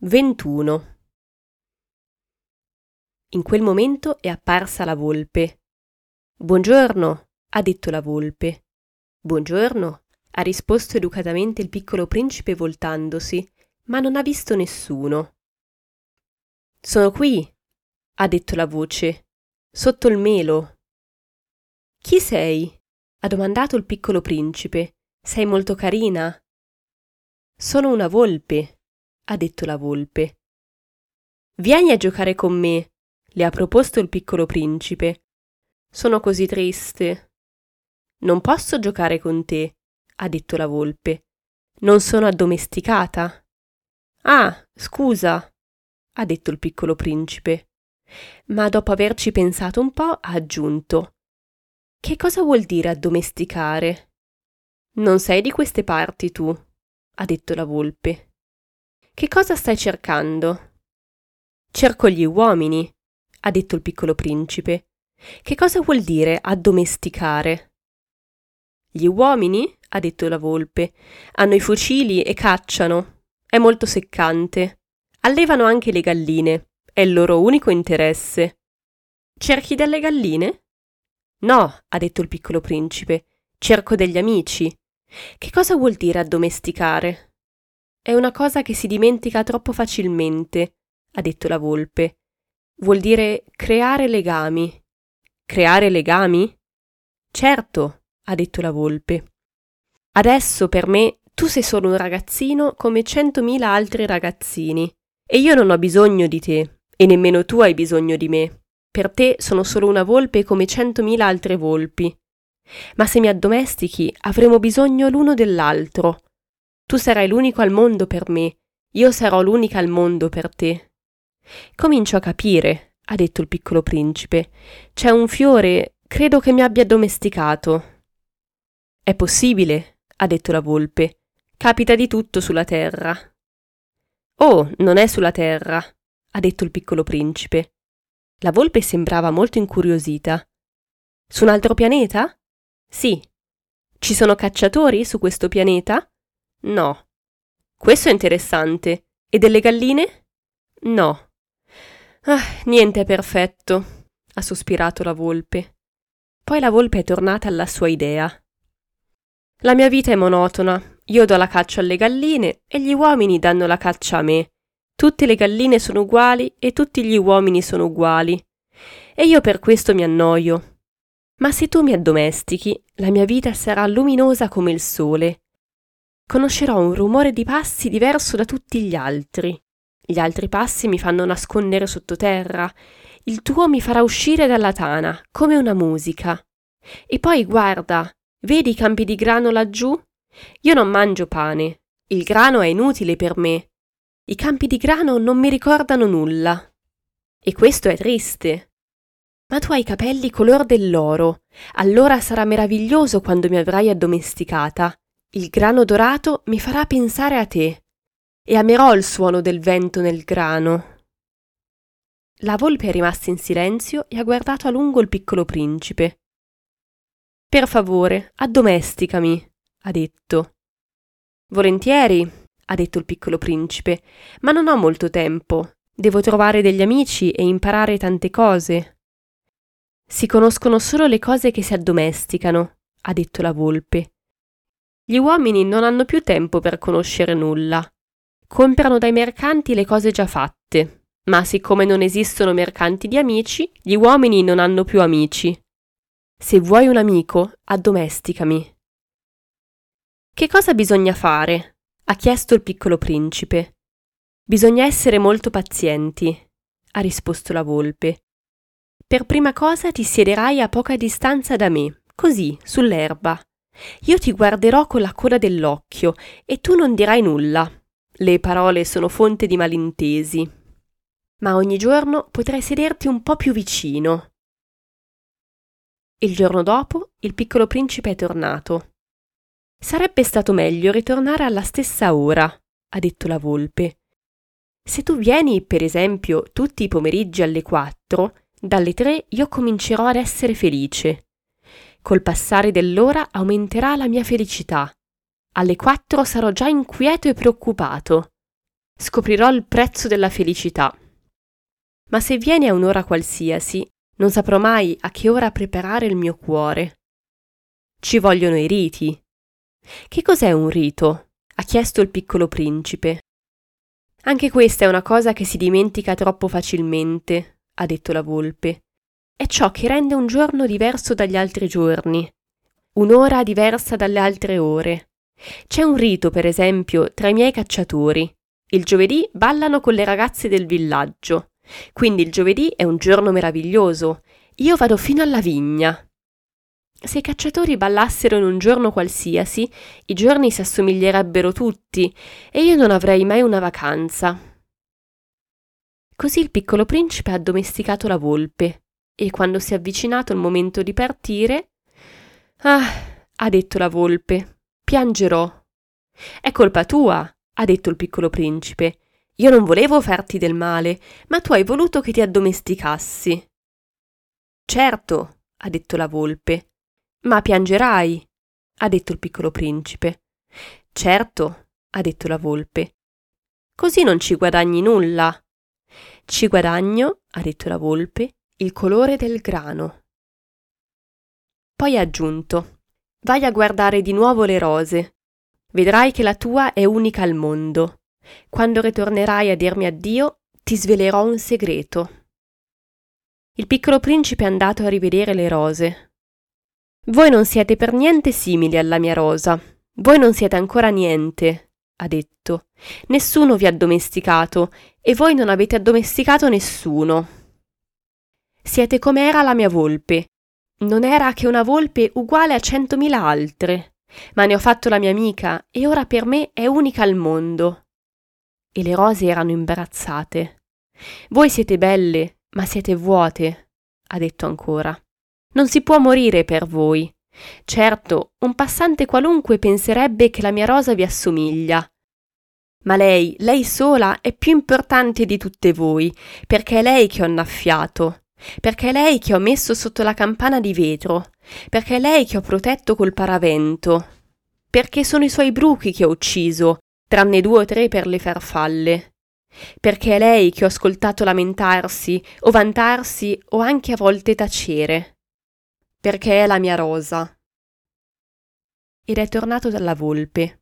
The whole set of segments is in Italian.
21 In quel momento è apparsa la volpe. Buongiorno, ha detto la volpe. Buongiorno, ha risposto educatamente il piccolo principe voltandosi, ma non ha visto nessuno. Sono qui, ha detto la voce, sotto il melo. Chi sei? ha domandato il piccolo principe. Sei molto carina. Sono una volpe ha detto la volpe. Vieni a giocare con me, le ha proposto il piccolo principe. Sono così triste. Non posso giocare con te, ha detto la volpe. Non sono addomesticata. Ah, scusa, ha detto il piccolo principe. Ma dopo averci pensato un po', ha aggiunto. Che cosa vuol dire addomesticare? Non sei di queste parti tu, ha detto la volpe. Che cosa stai cercando? Cerco gli uomini, ha detto il piccolo principe. Che cosa vuol dire addomesticare? Gli uomini, ha detto la volpe, hanno i fucili e cacciano. È molto seccante. Allevano anche le galline. È il loro unico interesse. Cerchi delle galline? No, ha detto il piccolo principe. Cerco degli amici. Che cosa vuol dire addomesticare? È una cosa che si dimentica troppo facilmente, ha detto la volpe. Vuol dire creare legami. Creare legami? Certo, ha detto la volpe. Adesso per me tu sei solo un ragazzino come centomila altri ragazzini e io non ho bisogno di te e nemmeno tu hai bisogno di me. Per te sono solo una volpe come centomila altre volpi. Ma se mi addomestichi avremo bisogno l'uno dell'altro tu sarai l'unico al mondo per me, io sarò l'unica al mondo per te. Comincio a capire, ha detto il piccolo principe. C'è un fiore, credo che mi abbia addomesticato. È possibile, ha detto la volpe. Capita di tutto sulla terra. Oh, non è sulla terra, ha detto il piccolo principe. La volpe sembrava molto incuriosita. Su un altro pianeta? Sì. Ci sono cacciatori su questo pianeta? No. Questo è interessante. E delle galline? No. Ah, niente è perfetto, ha sospirato la volpe. Poi la volpe è tornata alla sua idea. La mia vita è monotona. Io do la caccia alle galline e gli uomini danno la caccia a me. Tutte le galline sono uguali e tutti gli uomini sono uguali. E io per questo mi annoio. Ma se tu mi addomestichi, la mia vita sarà luminosa come il sole conoscerò un rumore di passi diverso da tutti gli altri. Gli altri passi mi fanno nascondere sottoterra, il tuo mi farà uscire dalla tana, come una musica. E poi guarda, vedi i campi di grano laggiù? Io non mangio pane, il grano è inutile per me. I campi di grano non mi ricordano nulla. E questo è triste. Ma tu hai i capelli color dell'oro, allora sarà meraviglioso quando mi avrai addomesticata il grano dorato mi farà pensare a te e amerò il suono del vento nel grano. La volpe è rimasta in silenzio e ha guardato a lungo il piccolo principe. Per favore, addomesticami, ha detto. Volentieri, ha detto il piccolo principe, ma non ho molto tempo. Devo trovare degli amici e imparare tante cose. Si conoscono solo le cose che si addomesticano, ha detto la volpe. Gli uomini non hanno più tempo per conoscere nulla. Comprano dai mercanti le cose già fatte, ma siccome non esistono mercanti di amici, gli uomini non hanno più amici. Se vuoi un amico, addomesticami. Che cosa bisogna fare? ha chiesto il piccolo principe. Bisogna essere molto pazienti, ha risposto la volpe. Per prima cosa ti siederai a poca distanza da me, così, sull'erba. Io ti guarderò con la coda dell'occhio e tu non dirai nulla. Le parole sono fonte di malintesi. Ma ogni giorno potrai sederti un po' più vicino. Il giorno dopo il piccolo principe è tornato. Sarebbe stato meglio ritornare alla stessa ora, ha detto la volpe. Se tu vieni, per esempio, tutti i pomeriggi alle quattro, dalle tre io comincerò ad essere felice. Col passare dell'ora aumenterà la mia felicità. Alle quattro sarò già inquieto e preoccupato. scoprirò il prezzo della felicità. Ma se vieni a un'ora qualsiasi, non saprò mai a che ora preparare il mio cuore. Ci vogliono i riti. Che cos'è un rito? ha chiesto il piccolo principe. Anche questa è una cosa che si dimentica troppo facilmente, ha detto la volpe. È ciò che rende un giorno diverso dagli altri giorni, un'ora diversa dalle altre ore. C'è un rito, per esempio, tra i miei cacciatori. Il giovedì ballano con le ragazze del villaggio. Quindi il giovedì è un giorno meraviglioso. Io vado fino alla vigna. Se i cacciatori ballassero in un giorno qualsiasi, i giorni si assomiglierebbero tutti e io non avrei mai una vacanza. Così il piccolo principe ha addomesticato la volpe e quando si è avvicinato il momento di partire. Ah, ha detto la volpe, piangerò. È colpa tua, ha detto il piccolo principe. Io non volevo farti del male, ma tu hai voluto che ti addomesticassi. Certo, ha detto la volpe. Ma piangerai, ha detto il piccolo principe. Certo, ha detto la volpe. Così non ci guadagni nulla. Ci guadagno, ha detto la volpe, il colore del grano. Poi ha aggiunto Vai a guardare di nuovo le rose. Vedrai che la tua è unica al mondo. Quando ritornerai a dirmi addio, ti svelerò un segreto. Il piccolo principe è andato a rivedere le rose. Voi non siete per niente simili alla mia rosa. Voi non siete ancora niente, ha detto. Nessuno vi ha addomesticato e voi non avete addomesticato nessuno. Siete come era la mia volpe. Non era che una volpe uguale a centomila altre, ma ne ho fatto la mia amica e ora per me è unica al mondo e le rose erano imbarazzate. Voi siete belle, ma siete vuote, ha detto ancora. Non si può morire per voi. Certo, un passante qualunque penserebbe che la mia rosa vi assomiglia. Ma lei, lei sola, è più importante di tutte voi, perché è lei che ho annaffiato, perché è lei che ho messo sotto la campana di vetro, perché è lei che ho protetto col paravento, perché sono i suoi bruchi che ho ucciso, tranne due o tre per le farfalle. Perché è lei che ho ascoltato lamentarsi o vantarsi o anche a volte tacere. Perché è la mia rosa. Ed è tornato dalla volpe.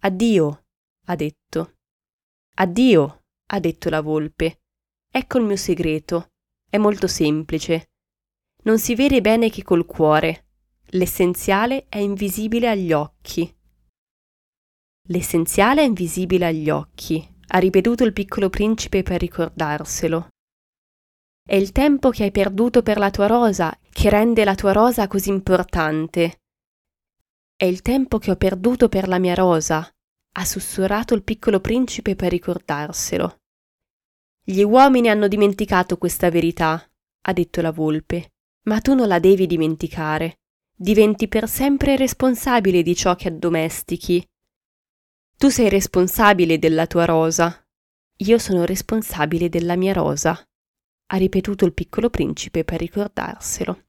Addio, ha detto. Addio, ha detto la volpe. Ecco il mio segreto. È molto semplice. Non si vede bene che col cuore. L'essenziale è invisibile agli occhi. L'essenziale è invisibile agli occhi, ha ripetuto il piccolo principe per ricordarselo. È il tempo che hai perduto per la tua rosa che rende la tua rosa così importante. È il tempo che ho perduto per la mia rosa, ha sussurrato il piccolo principe per ricordarselo. Gli uomini hanno dimenticato questa verità, ha detto la volpe, ma tu non la devi dimenticare. Diventi per sempre responsabile di ciò che addomestichi tu sei responsabile della tua rosa. Io sono responsabile della mia rosa, ha ripetuto il piccolo principe per ricordarselo.